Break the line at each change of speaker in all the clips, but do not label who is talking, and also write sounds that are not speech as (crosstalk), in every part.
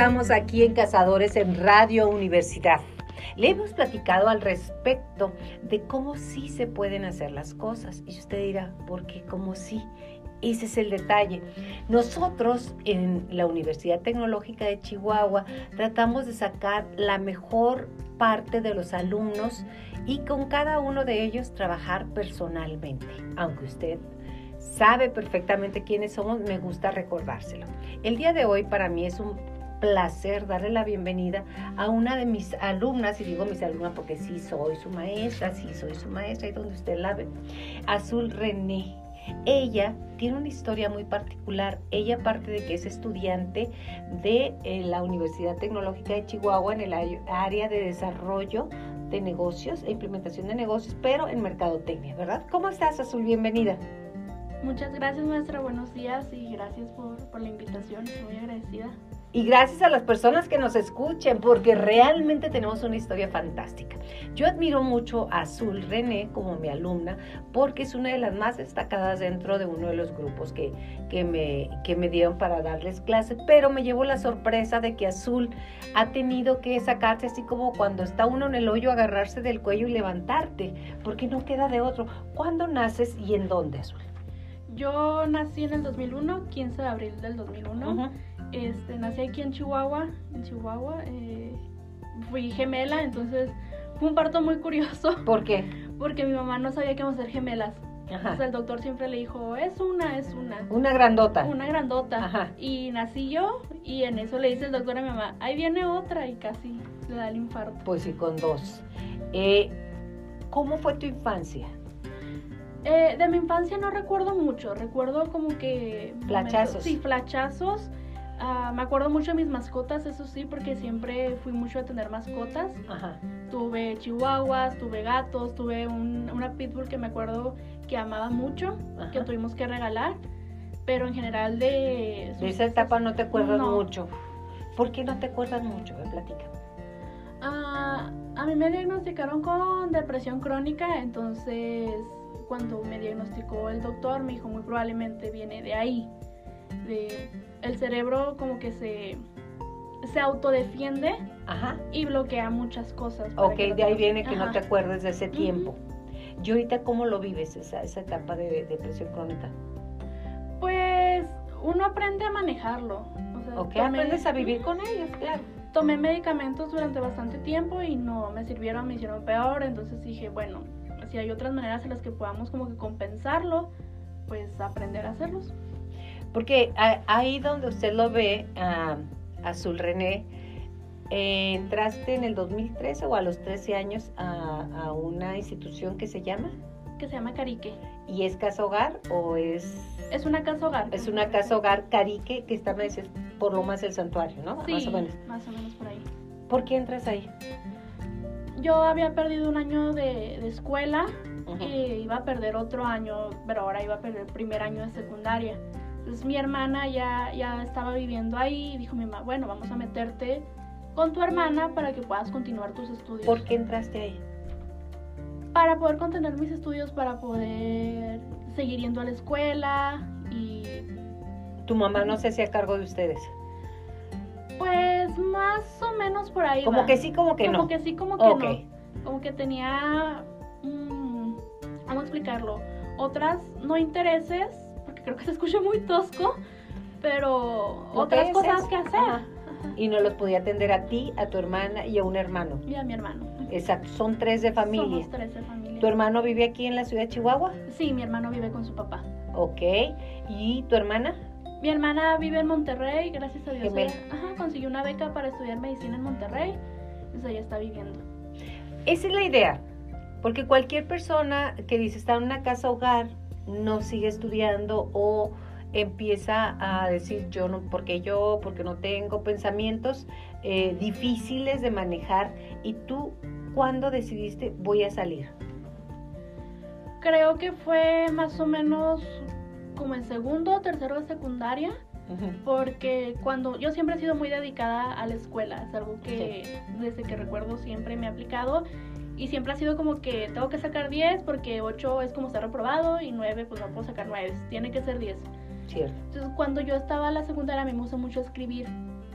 estamos aquí en Cazadores en Radio Universidad. Le hemos platicado al respecto de cómo sí se pueden hacer las cosas. Y usted dirá, ¿por qué cómo sí? Ese es el detalle. Nosotros en la Universidad Tecnológica de Chihuahua tratamos de sacar la mejor parte de los alumnos y con cada uno de ellos trabajar personalmente, aunque usted sabe perfectamente quiénes somos, me gusta recordárselo. El día de hoy para mí es un placer darle la bienvenida a una de mis alumnas, y digo mis alumnas porque sí soy su maestra, sí soy su maestra, y donde usted la ve, Azul René. Ella tiene una historia muy particular. Ella, aparte de que es estudiante de eh, la Universidad Tecnológica de Chihuahua en el área de desarrollo de negocios e implementación de negocios, pero en mercadotecnia, ¿verdad? ¿Cómo estás, Azul? Bienvenida.
Muchas gracias, maestra. Buenos días y gracias por, por la invitación. Muy agradecida.
Y gracias a las personas que nos escuchen, porque realmente tenemos una historia fantástica. Yo admiro mucho a Azul René como mi alumna, porque es una de las más destacadas dentro de uno de los grupos que, que, me, que me dieron para darles clase, pero me llevo la sorpresa de que Azul ha tenido que sacarse así como cuando está uno en el hoyo, agarrarse del cuello y levantarte, porque no queda de otro. ¿Cuándo naces y en dónde, Azul?
Yo nací en el 2001, 15 de abril del 2001. Este, nací aquí en Chihuahua, en Chihuahua. Eh, fui gemela, entonces fue un parto muy curioso. (laughs)
¿Por qué?
Porque mi mamá no sabía que íbamos a ser gemelas. Entonces el doctor siempre le dijo, es una, es una.
Una grandota.
Una grandota. Ajá. Y nací yo y en eso le dice el doctor a mi mamá, ahí viene otra y casi le da el infarto.
Pues sí, con dos. Eh, ¿Cómo fue tu infancia?
Eh, de mi infancia no recuerdo mucho, recuerdo como que...
Flachazos.
sí, flachazos. Ah, me acuerdo mucho de mis mascotas, eso sí, porque siempre fui mucho a tener mascotas. Ajá. Tuve chihuahuas, tuve gatos, tuve una pitbull que me acuerdo que amaba mucho, que tuvimos que regalar. Pero en general de...
De esa etapa no te acuerdas mucho. ¿Por qué no te acuerdas mucho? Me platica.
Ah, a mí me diagnosticaron con depresión crónica, entonces cuando me diagnosticó el doctor me dijo muy probablemente viene de ahí. De, el cerebro como que se, se autodefiende y bloquea muchas cosas.
Ok, de ahí viene que no te acuerdes de ese tiempo. ¿Y ahorita cómo lo vives esa, esa etapa de, depresión crónica?
Pues uno aprende a manejarlo.
O ok, aprendes a vivir con ellos, claro.
Tomé medicamentos durante bastante tiempo y no me sirvieron, me hicieron peor, entonces dije, bueno, si hay otras maneras en las que podamos como que compensarlo, pues aprender a hacerlos.
Porque ahí donde usted lo ve, a Azul René, entraste en el 2013 o a los 13 años a, una institución que se llama?
Que se llama Carique.
¿Y es casa hogar o es...?
Es una casa hogar.
Es una casa hogar Carique que está por lo más el santuario, ¿no?
Sí, más o menos. Más o menos por ahí.
¿Por qué entras ahí?
yo había perdido un año de, escuela y iba a perder otro año, pero ahora iba a perder el primer año de secundaria. Entonces mi hermana ya, ya estaba viviendo ahí y dijo mi mamá, bueno, vamos a meterte con tu hermana para que puedas continuar tus estudios.
¿Por qué entraste ahí?
Para poder contener mis estudios, para poder seguir yendo a la escuela y...
¿Tu mamá no se hacía cargo de ustedes?
Pues más o menos por ahí.
Como que sí, como que
no.
Como
que sí, como que no. Como que tenía. Mmm, ¿Cómo explicarlo? Otras no intereses, porque creo que se escucha muy tosco, pero otras cosas que hacer.
Y no los podía atender a ti, a tu hermana y a un hermano.
Y a mi hermano.
Exacto, son tres de familia.
Somos tres de familia.
¿Tu hermano vive aquí en la ciudad de Chihuahua?
Sí, mi hermano vive con su papá.
Ok. ¿Y tu hermana?
Mi hermana vive en Monterrey, gracias a Dios. ajá, consiguió una beca para estudiar medicina en Monterrey, entonces ella está viviendo.
Esa es la idea, porque cualquier persona que dice está en una casa hogar no sigue estudiando o empieza a decir yo no, porque yo, porque no tengo pensamientos eh, difíciles de manejar. ¿Y tú cuándo decidiste voy a salir?
Creo que fue más o menos como en segundo o tercero de secundaria, porque cuando yo siempre he sido muy dedicada a la escuela, es algo que desde que recuerdo siempre me ha aplicado y siempre ha sido como que tengo que sacar 10 porque 8 es como estar reprobado y 9 pues no puedo sacar 9, tiene que ser 10.
Cierto.
Entonces cuando yo estaba en la secundaria me gustó mucho escribir.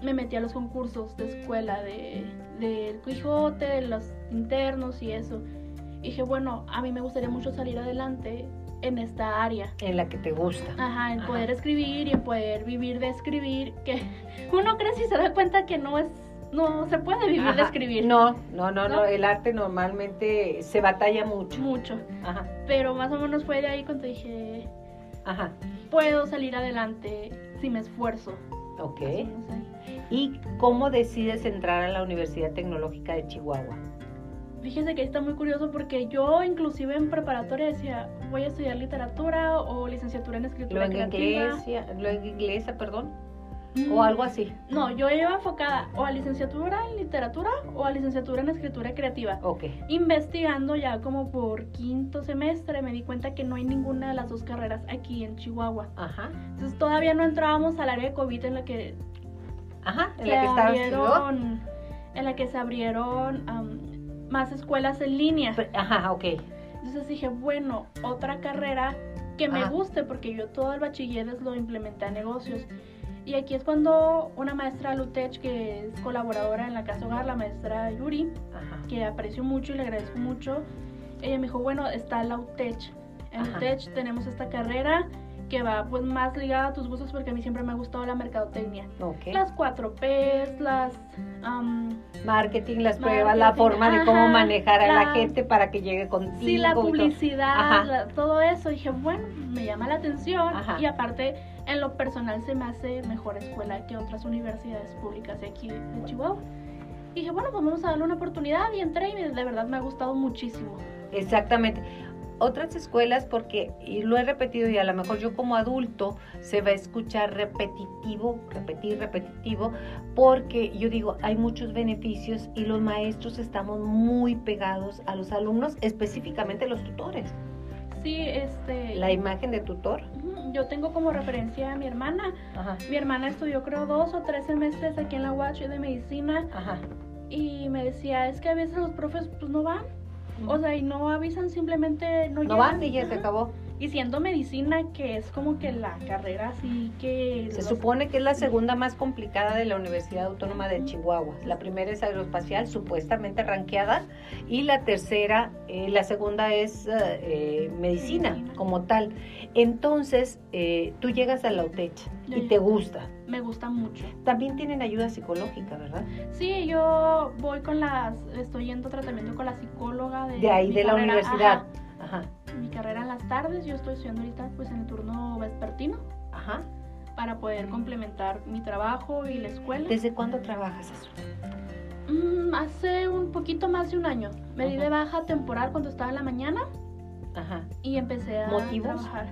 me metí a los concursos de escuela de del Quijote, de los internos y eso. Y dije, bueno, a mí me gustaría mucho salir adelante en esta área.
En la que te gusta.
Ajá, en poder escribir y en poder vivir de escribir, que (laughs) uno cree si se da cuenta que no es no se puede vivir de escribir.
No, no, no, no, el arte normalmente se batalla mucho.
Mucho. Ajá. Pero más o menos fue de ahí cuando dije, Ajá. puedo salir adelante si me esfuerzo.
Ok. ¿Y cómo decides entrar a la Universidad Tecnológica de Chihuahua?
Fíjese que está muy curioso porque yo inclusive en preparatoria decía, voy a estudiar literatura o licenciatura en escritura
lo en Iglesia, en inglesa, perdón. O algo así.
No, yo iba enfocada o a licenciatura en literatura o a licenciatura en escritura creativa.
Ok.
Investigando ya como por quinto semestre me di cuenta que no hay ninguna de las dos carreras aquí en Chihuahua.
Ajá.
Entonces todavía no entrábamos al área de COVID en la que...
Ajá, en la que
abrieron, En la que se abrieron más escuelas en línea.
Ajá, ok.
Entonces dije, bueno, otra carrera que me guste porque yo todo el bachilleres lo implementé a negocios. Y aquí es cuando una maestra Lutech, que es colaboradora en la casa hogar, la maestra Yuri, que aprecio mucho y le agradezco mucho, ella me dijo, bueno, está la UTECH. En UTECH tenemos esta carrera que va pues más ligada a tus gustos porque a mí siempre me ha gustado la mercadotecnia. Las 4 P's, las...
marketing, las pruebas, la forma de cómo manejar a la, gente para que llegue contigo.
Sí, la publicidad, todo eso. dije, bueno, me llama la atención y aparte en lo personal se me hace mejor escuela que otras universidades públicas de aquí de Chihuahua. Y dije, bueno, pues vamos a darle una oportunidad y entré y de verdad me ha gustado muchísimo.
Exactamente. Otras escuelas, porque, y lo he repetido y a lo mejor yo como adulto se va a escuchar repetitivo, repetir, repetitivo, porque yo digo, hay muchos beneficios y los maestros estamos muy pegados a los alumnos, específicamente los tutores.
Sí, este...
La imagen de tutor
yo tengo como referencia a mi hermana. Mi hermana estudió creo dos o tres semestres aquí en la UACH de medicina. Y me decía, es que a veces los profes pues no van. O sea, y no avisan, simplemente no,
no van y ya se acabó.
Y siendo medicina, que es como que la carrera así que...
Se supone que es la segunda más complicada de la Universidad Autónoma de Chihuahua. La primera es aeroespacial, supuestamente ranqueada, y la tercera, eh, la segunda es eh, medicina, como tal. Entonces, eh, tú llegas a la UTECH y te gusta.
Me gusta mucho.
También tienen ayuda psicológica, ¿verdad?
Sí, yo voy con las, estoy yendo tratamiento con la psicóloga de...
De ahí, de la universidad. Ajá
mi carrera en las tardes. Yo estoy estudiando ahorita pues en el turno vespertino.
Ajá.
Para poder complementar mi trabajo y la escuela.
¿Desde cuándo trabajas eso?
Mm, hace un poquito más de un año. Me di de baja temporal cuando estaba en la mañana.
Ajá.
Y empecé a trabajar.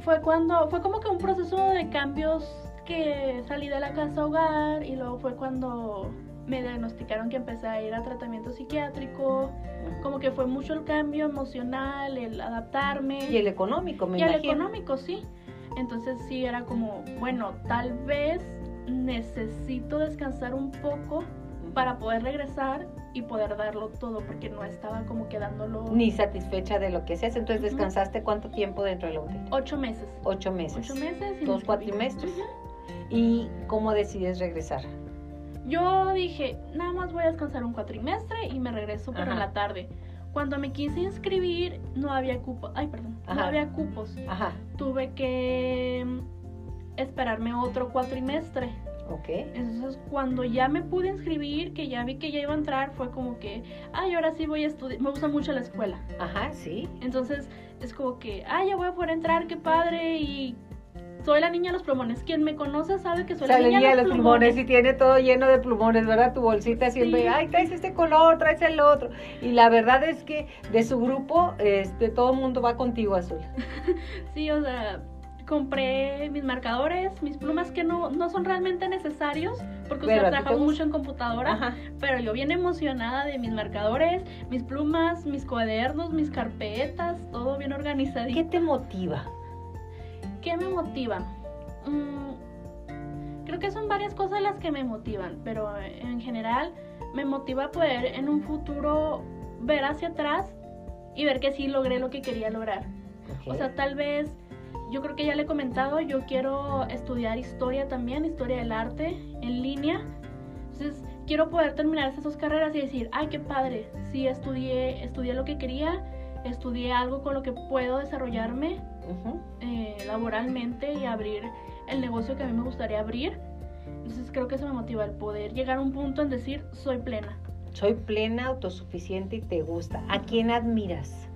Fue cuando, fue como que un proceso de cambios que salí de la casa hogar y luego fue cuando me diagnosticaron que empecé a ir a tratamiento psiquiátrico, como que fue mucho el cambio emocional, el adaptarme.
Y el económico, me
y el económico, sí. Entonces sí era como, bueno, tal vez necesito descansar un poco para poder regresar y poder darlo todo, porque no estaba como quedándolo...
Ni satisfecha de lo que haces. Entonces, ¿descansaste cuánto tiempo dentro de la UTI?
Ocho meses.
Ocho meses.
Ocho meses.
Dos cuatrimestres. ¿Y cómo decides regresar?
Yo dije, nada más voy a descansar un cuatrimestre y me regreso por la tarde. Cuando me quise inscribir, no había cupos. Ay, perdón. No había cupos.
Ajá.
Tuve que mm, esperarme otro cuatrimestre.
Ok.
Entonces, cuando ya me pude inscribir, que ya vi que ya iba a entrar, fue como que, ay, ahora sí voy a estudiar. Me gusta mucho la escuela.
Ajá, sí.
Entonces, es como que, ay, ya voy a poder entrar, qué padre. Y soy la niña de los plumones. Quien me conoce sabe que soy la niña, de los plumones.
Y tiene todo lleno de plumones, ¿verdad? Tu bolsita siempre, ay, traes este color, traes el otro. Y la verdad es que de su grupo, este, todo el mundo va contigo, Azul. (laughs)
sí, o sea, compré mis marcadores, mis plumas que no, no son realmente necesarios, porque usted trabaja mucho en computadora, pero yo bien emocionada de mis marcadores, mis plumas, mis cuadernos, mis carpetas, todo bien organizadito.
¿Qué te motiva?
¿Qué me motiva? Mm, creo que son varias cosas las que me motivan, pero en general me motiva poder en un futuro ver hacia atrás y ver que sí logré lo que quería lograr. O sea, tal vez yo creo que ya le he comentado, yo quiero estudiar historia también, historia del arte en línea. Entonces, quiero poder terminar esas dos carreras y decir, ay, qué padre, sí, estudié, estudié lo que quería, estudié algo con lo que puedo desarrollarme eh, laboralmente y abrir el negocio que a mí me gustaría abrir. Entonces creo que eso me motiva el poder llegar a un punto en decir, soy plena.
Soy plena, autosuficiente y te gusta. ¿A quién admiras?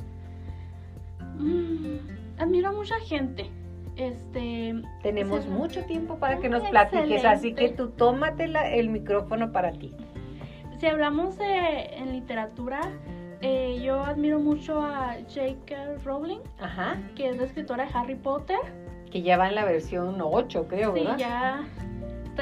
Mm, admiro a mucha gente. Este,
Tenemos mucho tiempo para que nos platiques, así que tú tómate el micrófono para ti.
Si hablamos de, en literatura, eh, yo admiro mucho a J.K. Rowling,
Ajá.
que es la escritora de Harry Potter.
Que ya va en la versión 8, creo,
sí,
¿verdad?
ya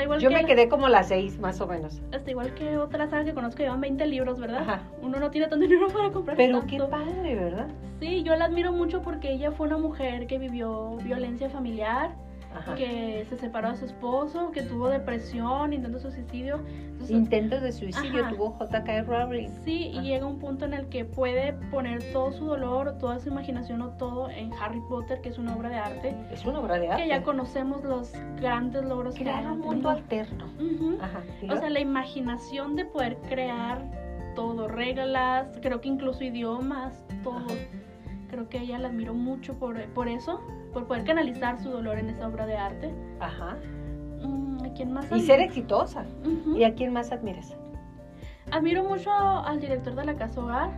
igual
Yo me quedé como las seis, más o menos.
Está igual que otras saga que conozco, llevan 20 libros, ¿verdad? Ajá. Uno no tiene tanto (laughs) dinero para comprar
Pero qué padre, ¿verdad?
Sí, yo la admiro mucho porque ella fue una mujer que vivió violencia familiar que se separó de su esposo, que tuvo depresión, intentos de suicidio.
intentos de suicidio tuvo J.K. Rowling.
Sí, y llega un punto en el que puede poner todo su dolor, toda su imaginación o todo en Harry Potter, que es una obra de arte.
Es una obra de arte.
Que ya conocemos los grandes logros
crear un mundo alterno.
O sea, la imaginación de poder crear todo, reglas, creo que incluso idiomas, todo. Creo que ella la admiro mucho por, por eso por poder canalizar su dolor en esa obra de arte.
Ajá.
Mm, ¿A quién más?
Y ser exitosa. ¿Y a quién más admiras?
Admiro mucho al director de la Casa Hogar,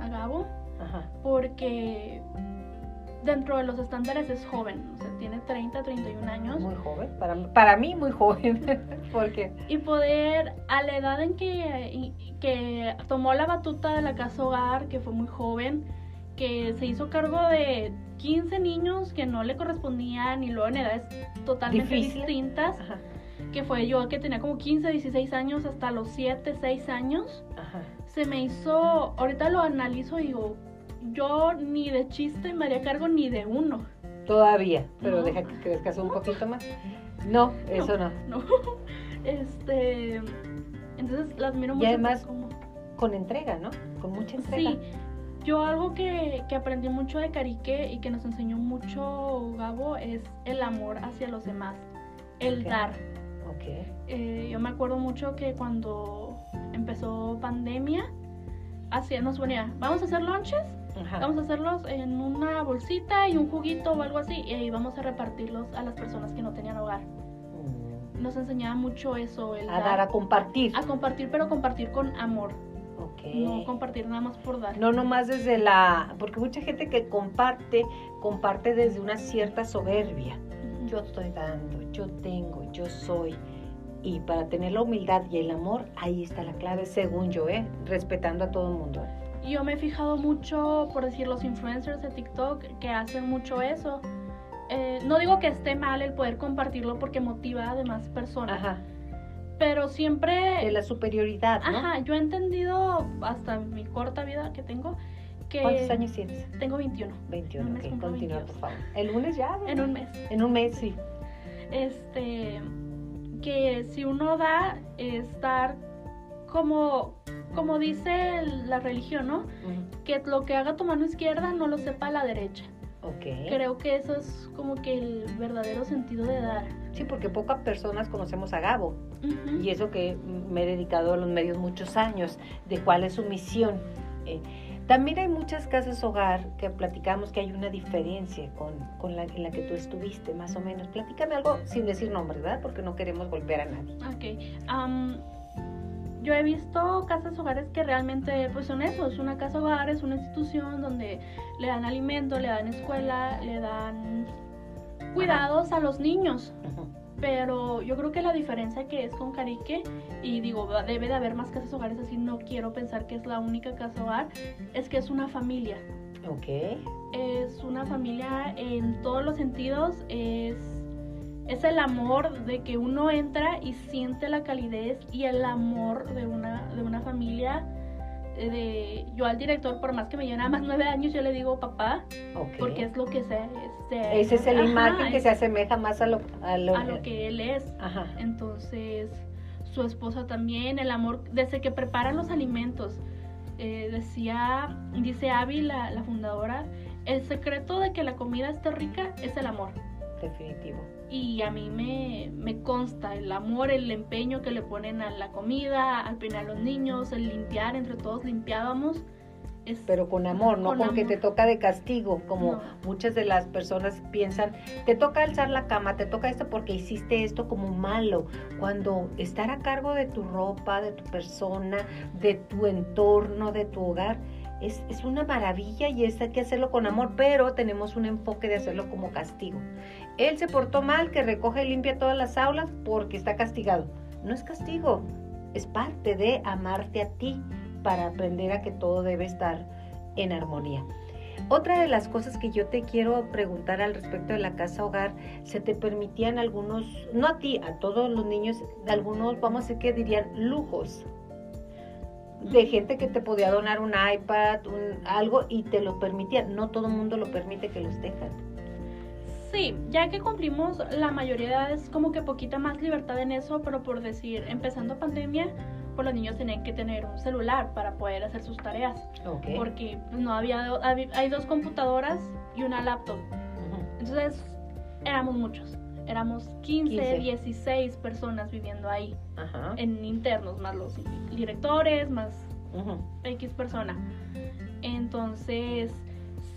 a Gabo, Ajá. porque dentro de los estándares es joven, o sea, tiene 30, 31 años.
Muy joven, para, para mí muy joven, (laughs) porque...
Y poder, a la edad en que, que tomó la batuta de la Casa Hogar, que fue muy joven, que se hizo cargo de 15 niños que no le correspondían y luego en edades totalmente distintas. Que fue yo que tenía como 15, 16 años hasta los 7, 6 años. Se me hizo, ahorita lo analizo y digo, yo ni de chiste me haría cargo ni de uno.
Todavía, pero deja que crezcas un poquito más. No, eso no.
No. (laughs) Este, entonces las miro mucho.
Y además con entrega, ¿no? Con mucha entrega.
Sí, yo algo que, aprendí mucho de Carique y que nos enseñó mucho Gabo es el amor hacia los demás, el dar.
Okay.
Eh, yo me acuerdo mucho que cuando empezó pandemia, así nos ponía, vamos a hacer lunches, vamos a hacerlos en una bolsita y un juguito o algo así, y ahí vamos a repartirlos a las personas que no tenían hogar. Mm. Nos enseñaba mucho eso, el
a dar, a compartir.
A compartir, pero compartir con amor. No compartir nada más por dar.
No nomás desde la... Porque mucha gente que comparte, comparte desde una cierta soberbia. Yo estoy dando, yo tengo, yo soy. Y para tener la humildad y el amor, ahí está la clave, según yo, ¿eh? respetando a todo el mundo.
Yo me he fijado mucho, por decir, los influencers de TikTok que hacen mucho eso. Eh, no digo que esté mal el poder compartirlo porque motiva a demás personas. Ajá pero siempre...
De la superioridad, ¿no?
Ajá, yo he entendido hasta mi corta vida que tengo que...
¿Cuántos años tienes?
Tengo 21.
21, ok, continúa, por favor. ¿El lunes ya?
En un mes.
En un mes, sí.
Este, que si uno da, es dar como, como dice la religión, ¿no? Que lo que haga tu mano izquierda no lo sepa la derecha.
Okay.
Creo que eso es como que el verdadero sentido de dar.
Sí, porque pocas personas conocemos a Gabo. Y eso que me he dedicado a los medios muchos años, de cuál es su misión. Eh, también hay muchas casas hogar que platicamos que hay una diferencia con, con la en la que tú estuviste, más o menos. Platícame algo sin decir nombre, ¿verdad? Porque no queremos golpear a nadie.
Ok. Yo he visto casas hogares que realmente pues son eso, es una casa hogar, es una institución donde le dan alimento, le dan escuela, le dan cuidados a los niños. Pero yo creo que la diferencia que es con Carique, y digo, debe de haber más casas hogares así, no quiero pensar que es la única casa hogar, es que es una familia.
Ok.
Es una familia en todos los sentidos, es, es el amor de que uno entra y siente la calidez y el amor de una, de una familia de yo al director, por más que me lleve nada más nueve años, yo le digo papá, porque es lo que se...
Ese es el imagen que se asemeja más a lo,
a lo, que él es. Entonces, su esposa también, el amor, desde que preparan los alimentos, eh, decía, dice Abby, la, la fundadora, el secreto de que la comida esté rica es el amor.
Definitivo.
Y a mí me, me consta el amor, el empeño que le ponen a la comida, al peinar a los niños, el limpiar, entre todos limpiábamos. Es,
Pero con amor, no
Con
te
amor.
toca de castigo, como
No.
muchas de las personas piensan, te toca alzar la cama, te toca esto porque hiciste esto como malo, cuando estar a cargo de tu ropa, de tu persona, de tu entorno, de tu hogar, es, es una maravilla y es, hay que hacerlo con amor, pero tenemos un enfoque de hacerlo como castigo. Él se portó mal, que recoge y limpia todas las aulas porque está castigado. No es castigo, es parte de amarte a ti para aprender a que todo debe estar en armonía. Otra de las cosas que yo te quiero preguntar al respecto de la casa hogar, se te permitían algunos, no a ti, a todos los niños, algunos, vamos a decir que dirían lujos, de gente que te podía donar un iPad, un, algo y te lo permitían. No todo el mundo lo permite que los dejan.
Sí, ya que cumplimos la mayoría de edades, como que poquita más libertad en eso, pero por decir, empezando pandemia, pues los niños tenían que tener un celular para poder hacer sus tareas,
Ok.
porque no había, hab- hay dos computadoras y una laptop, entonces éramos muchos, éramos 15,
15.
16 personas viviendo ahí,
Ajá.
en internos, más los directores, más. X persona. Entonces,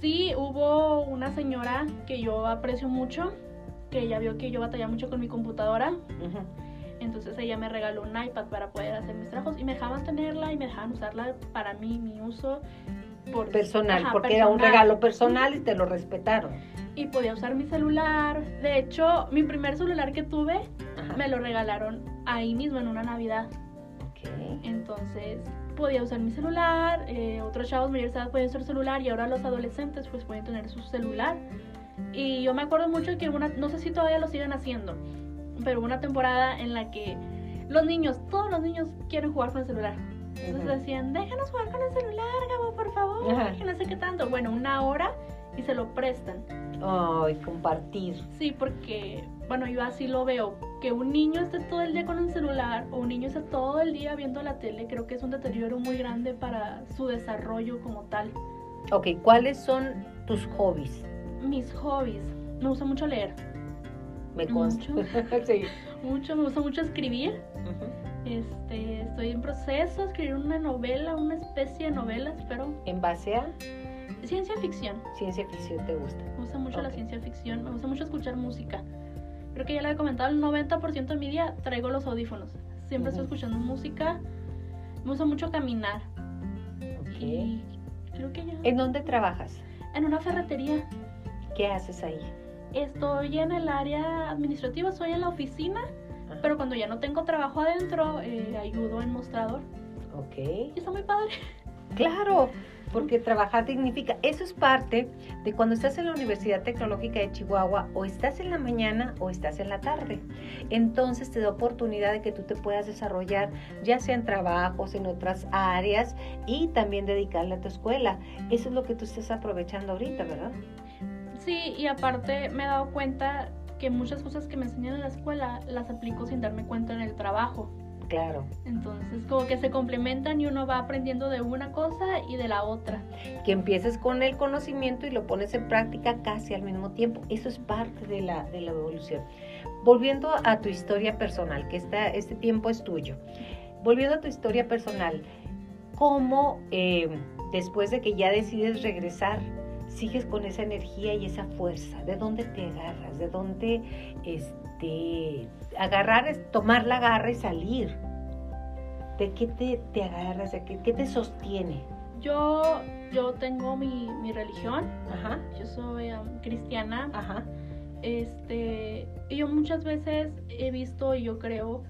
sí hubo una señora que yo aprecio mucho, que ella vio que yo batallaba mucho con mi computadora, entonces ella me regaló un iPad para poder hacer mis trabajos y me dejaban tenerla y me dejaban usarla para mí, mi uso. Por,
Personal,
Ajá,
porque era un regalo personal y te lo respetaron.
Y podía usar mi celular. De hecho, mi primer celular que tuve
Ajá.
me lo regalaron ahí mismo en una Navidad.
Ok.
Entonces podía usar mi celular, eh, otros chavos mayores podían usar celular y ahora los adolescentes pues pueden tener su celular. Y yo me acuerdo mucho que una, no sé si todavía lo siguen haciendo, pero una temporada en la que los niños, todos los niños quieren jugar con el celular. Entonces decían, déjanos jugar con el celular, Gabo, por favor,
Ajá.
que no sé qué tanto. Bueno, una hora y se lo prestan.
Ay, compartir.
Sí, porque, bueno, yo así lo veo. Que un niño esté todo el día con el celular o un niño esté todo el día viendo la tele, creo que es un deterioro muy grande para su desarrollo como tal.
Ok, ¿cuáles son tus hobbies?
Mis hobbies. Me gusta mucho leer.
Me consta.
Mucho. (laughs)
sí.
Mucho, me gusta mucho escribir. Este, estoy en proceso de escribir una novela, una especie de novela, espero.
En base a
Ciencia ficción.
ciencia ficción te gusta.
Me gusta mucho la ciencia ficción. Me gusta mucho escuchar música. Creo que ya lo he comentado, el 90% de mi día traigo los audífonos. Siempre estoy
Ujú.
escuchando música. Me gusta mucho caminar.
Ok.
Y creo que ya.
¿En dónde trabajas?
En una ferretería.
¿Qué haces ahí?
Estoy en el área administrativa, estoy en la oficina.
Ajá.
Pero cuando ya no tengo trabajo adentro, eh, ayudo en mostrador.
Ok.
Y está muy padre.
Claro, porque trabajar dignifica. Eso es parte de cuando estás en la Universidad Tecnológica de Chihuahua, o estás en la mañana o estás en la tarde. Entonces te da oportunidad de que tú te puedas desarrollar, ya sea en trabajos, en otras áreas, y también dedicarle a tu escuela. Eso es lo que tú estás aprovechando ahorita, ¿verdad?
Sí, y aparte me he dado cuenta que muchas cosas que me enseñan en la escuela las aplico sin darme cuenta en el trabajo.
Claro.
Entonces, como que se complementan y uno va aprendiendo de una cosa y de la otra.
que empieces con el conocimiento y lo pones en práctica casi al mismo tiempo. Eso es parte de la, de la evolución. Volviendo a tu historia personal, que esta, este tiempo es tuyo. Volviendo a tu historia personal, ¿cómo eh, después de que ya decides regresar, sigues con esa energía y esa fuerza? ¿De dónde te agarras? ¿De dónde este, agarrar es tomar la garra y salir? ¿De qué te, te agarras? ¿De qué, qué te sostiene?
Yo, yo tengo mi, mi religión,
Ajá,
yo soy um, cristiana,
ajá.
este, y yo muchas veces he visto y yo creo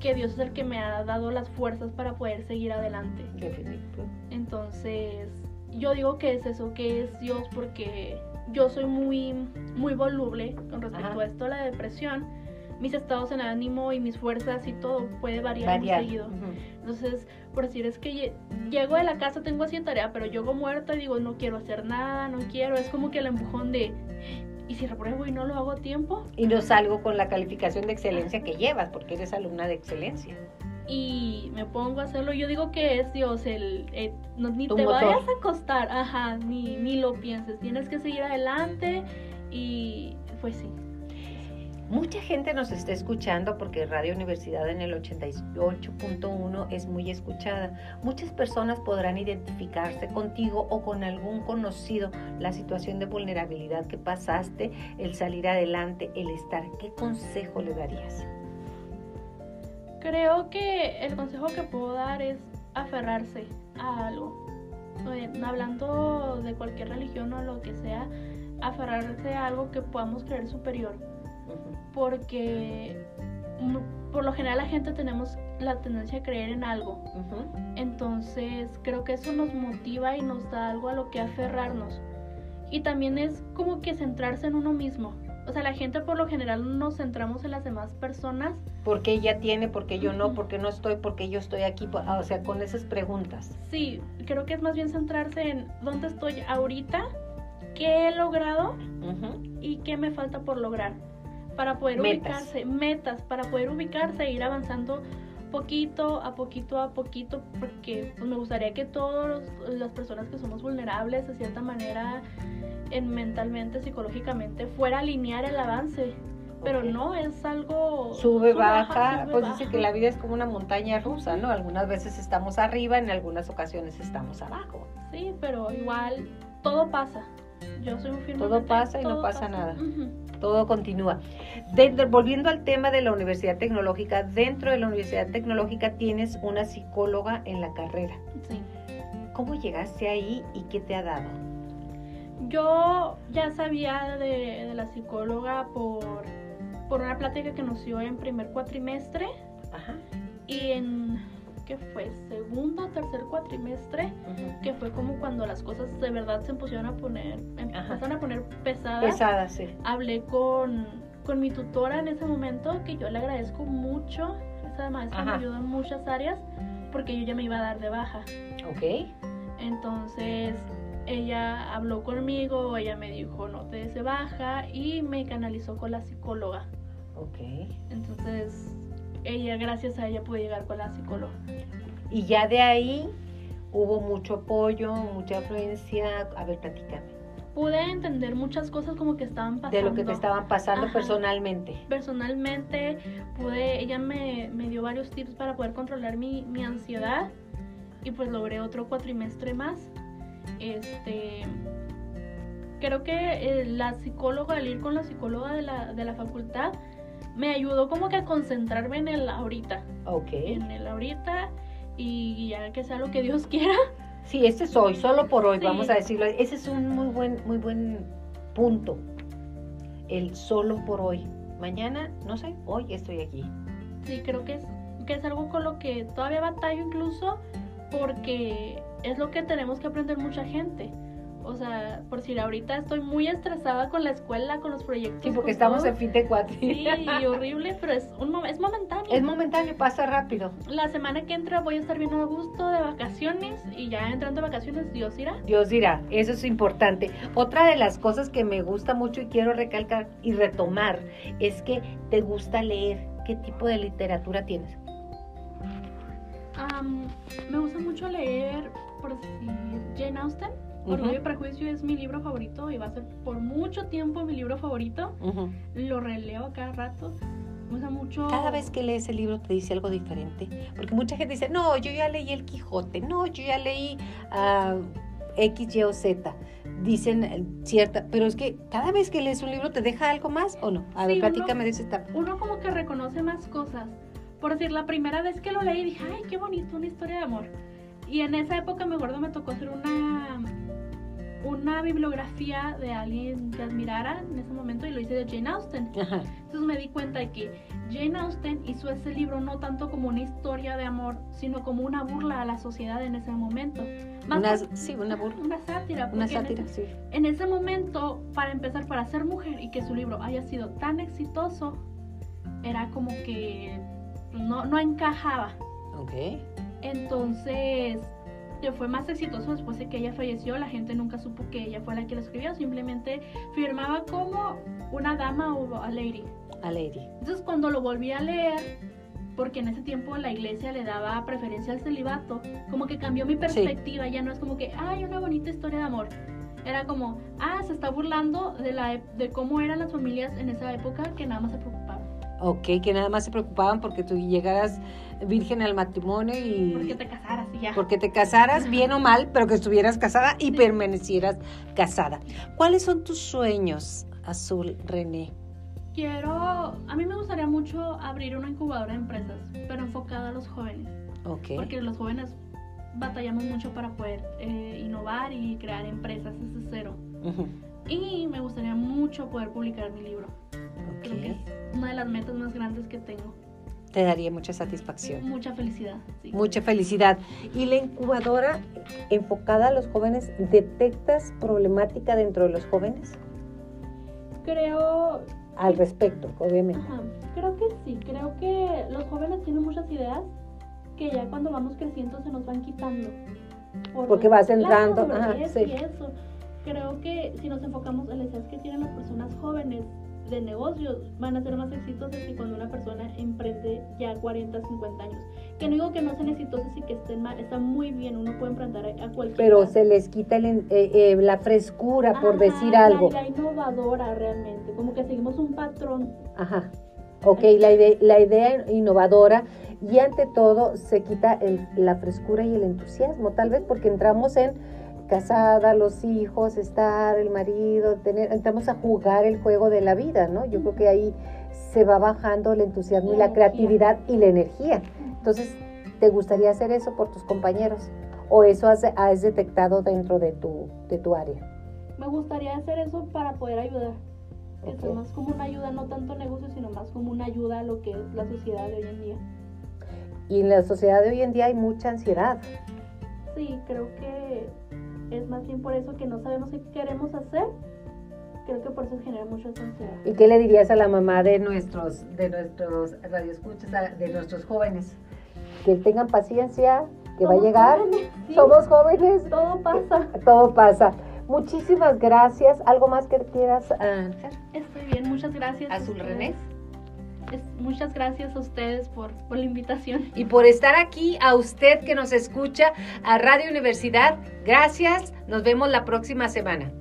que Dios es el que me ha dado las fuerzas para poder seguir adelante.
Definitivo.
Entonces, yo digo que es eso, que es Dios, porque yo soy muy, muy voluble con respecto
Ajá.
a esto, la depresión. Mis estados en ánimo y mis fuerzas y todo puede variar,
Variar.
muy seguido. Entonces, por decir, es que lle- llego de la casa, tengo así tarea, pero llego muerta y digo, no quiero hacer nada, no quiero. Es como que el empujón de, ¿y si repruebo y no lo hago a tiempo?
Y no salgo con la calificación de excelencia que llevas, porque eres alumna de excelencia.
Y me pongo a hacerlo. Yo digo que es Dios, el, eh, no, ni
Tu
te
motor.
vayas a acostar, ajá, ni, ni lo pienses, tienes que seguir adelante y pues sí.
Mucha gente nos está escuchando porque Radio Universidad en el 88.1 es muy escuchada. Muchas personas podrán identificarse contigo o con algún conocido la situación de vulnerabilidad que pasaste, el salir adelante, el estar. ¿Qué consejo le darías?
Creo que el consejo que puedo dar es aferrarse a algo. Eh, Hablando de cualquier religión o lo que sea, aferrarse a algo que podamos creer superior. Porque mm, por lo general la gente tenemos la tendencia a creer en algo. Entonces creo que eso nos motiva y nos da algo a lo que aferrarnos. Y también es como que centrarse en uno mismo. O sea, la gente por lo general nos centramos en las demás personas.
¿Por qué ella tiene? ¿Por qué yo no?
Ujú.
¿Por qué no estoy? ¿Por qué yo estoy aquí? Ah, O sea, con esas preguntas.
Sí, creo que es más bien centrarse en dónde estoy ahorita, qué he logrado y qué me falta por lograr. Para poder
Metas.
ubicarse, metas, para poder ubicarse e ir avanzando poquito a poquito a poquito, porque pues, me gustaría que todas las personas que somos vulnerables de cierta manera, en mentalmente, psicológicamente, fuera a alinear el avance. Pero no, es algo...
Sube, baja,
sube,
pues
baja.
dice que la vida es como una montaña rusa, ¿no? Algunas veces estamos arriba, en algunas ocasiones estamos abajo.
Sí, pero igual todo pasa. Yo soy un firme
Todo pasa y no pasa nada.
Ujú.
Todo continúa. Dentro- volviendo al tema de la Universidad Tecnológica, dentro de la Universidad Tecnológica tienes una psicóloga en la carrera.
Sí.
¿Cómo llegaste ahí y qué te ha dado?
Yo ya sabía de, de la psicóloga por, por una plática que nos dio en primer cuatrimestre
Ajá.
y en, ¿qué fue? Segundo tercer cuatrimestre, que fue como cuando las cosas de verdad se pusieron a poner, empezaron a poner pesadas.
Pesada, sí.
Hablé con, con mi tutora en ese momento, que yo le agradezco mucho. Esa maestra me
Ajá.
ayudó en muchas áreas porque yo ya me iba a dar de baja.
Ok.
Entonces ella habló conmigo, ella me dijo no te des de baja y me canalizó con la psicóloga.
Ok.
Entonces ella, gracias a ella pude llegar con la psicóloga.
Y ya de ahí hubo mucho apoyo, mucha afluencia. A ver, platícame.
Pude entender muchas cosas como que estaban pasando.
De lo que te estaban pasando
Ajá.
personalmente.
Personalmente pude, ella me, me dio varios tips para poder controlar mi, mi ansiedad y pues logré otro cuatrimestre más. Este, creo que eh, la psicóloga, al ir con la psicóloga de la, de la facultad, me ayudó como que a concentrarme en el ahorita,
Ok.
en el ahorita y ya que sea lo que Dios quiera.
Sí, este es hoy, solo por hoy,
Sí.
vamos a decirlo. Ese es un muy buen, muy buen punto. El solo por hoy. Mañana, no sé, hoy estoy aquí.
Sí, creo que es, que es algo con lo que todavía batallo incluso porque es lo que tenemos que aprender mucha gente. O sea, por si ahorita estoy muy estresada con la escuela, con los proyectos.
Sí, porque estamos
todo.
en fin de cuatro.
Sí, y horrible, pero es, un, es momentáneo.
Es momentáneo, pasa rápido.
La semana que entra voy a estar bien a gusto de vacaciones y ya entrando de vacaciones, Dios irá.
Dios dirá, eso es importante. Otra de las cosas que me gusta mucho y quiero recalcar y retomar es que te gusta leer. ¿Qué tipo de literatura tienes?
Am, me gusta mucho leer, por decir, Jane Austen. Orgullo y
Ujú.
Prejuicio es mi libro favorito y va a ser por mucho tiempo mi libro favorito.
Ujú.
Lo releo cada rato. Me gusta mucho.
Cada vez que lees el libro te dice algo diferente. Porque mucha gente dice, no, yo ya leí El Quijote, no, yo ya leí ah, X, Y o Z. Dicen eh, cierta, pero es que cada vez que lees un libro te deja algo más o no. A ver,
Sí, uno-
platícame de esa etapa.
Uno como que reconoce más cosas. Por decir, la primera vez que lo leí dije, ay, qué bonito, una historia de amor. Y en esa época me acuerdo me tocó hacer una una bibliografía de alguien que admirara en ese momento y lo hice de Jane Austen. (laughs)
Ajá.
Entonces me di cuenta de que Jane Austen hizo ese libro no tanto como una historia de amor, sino como una burla a la sociedad en ese momento. Más
Una, sí, una burla,
una sátira.
una
en
sátira, sí.
en ese momento, para empezar, para ser mujer y que su libro haya sido tan exitoso, era como que no, no encajaba.
Ok.
Entonces, que fue más exitoso después de que ella falleció, la gente nunca supo que ella fue la que lo escribió, simplemente firmaba como una dama o a lady.
A Lady.
Entonces, cuando lo volví a leer, porque en ese tiempo la iglesia le daba preferencia al celibato, como que cambió mi perspectiva, ya no es como que, ay, una bonita historia de amor. Era como, ah, se está burlando de, la, de cómo eran las familias en esa época que nada más se preocupaban.
Ok, que nada más se preocupaban porque tú llegaras virgen al matrimonio y...
Porque te casaras ya.
Porque te casaras bien o mal, pero que estuvieras casada y permanecieras casada. ¿Cuáles son tus sueños, Azul René?
Quiero, a mí me gustaría mucho abrir una incubadora de empresas, pero enfocada a los jóvenes.
Ok.
Porque los jóvenes batallamos mucho para poder eh, innovar y crear empresas desde cero.
Ujú.
Y me gustaría mucho poder publicar mi libro.
Ok.
Creo que es una de las metas más grandes que tengo.
Te daría mucha satisfacción.
Mucha felicidad. sí.
Mucha felicidad. ¿Y la incubadora enfocada a los jóvenes, detectas problemática dentro de los jóvenes?
Creo,
Al respecto, obviamente.
ajá, creo que sí. Creo que los jóvenes tienen muchas ideas que ya cuando vamos creciendo se nos van quitando. Por
Porque vas entrando, ajá, sí.
Creo que si nos enfocamos en las ideas que tienen las personas jóvenes de negocios, van a ser más exitosas que cuando una persona emprende ya 40, 50 años. Que no digo que no sean exitosas y que estén mal, está muy bien, uno puede emprender a, cualquier
Pero se les quita el eh, eh, la frescura, por decir
la-
algo.
La, innovadora realmente, como que seguimos un patrón.
Ajá. Ok, la, ide- la idea innovadora y ante todo se quita el- la frescura y el entusiasmo, tal vez porque entramos en casada, los hijos, estar, el marido, tener, entramos a jugar el juego de la vida, ¿no? Yo creo que ahí se va bajando el entusiasmo y
La
creatividad y la energía. Entonces, ¿te gustaría hacer eso por tus compañeros? ¿O eso has, has detectado dentro de tu, de tu área?
Me gustaría hacer eso para poder ayudar. Que sea
Ok.
más como una ayuda, no tanto negocio, sino más como una ayuda a lo que es la sociedad de hoy en día.
Y en la sociedad de hoy en día hay mucha ansiedad.
Sí, creo que es más bien por eso que no sabemos qué queremos hacer. Creo que por eso genera mucha ansiedad.
¿Y qué le dirías a la mamá de nuestros, de nuestros radioescuchas, de nuestros jóvenes? Que tengan paciencia, que va a llegar.
jóvenes, sí,
Somos jóvenes,
Todo pasa. (laughs)
todo pasa. Muchísimas gracias. ¿Algo más que quieras ah, hacer?
Estoy bien, muchas gracias. a
Azul
ustedes. Es- muchas gracias a ustedes por, por la invitación.
Y por estar aquí, a usted que nos escucha, a Radio Universidad, gracias. Nos vemos la próxima semana.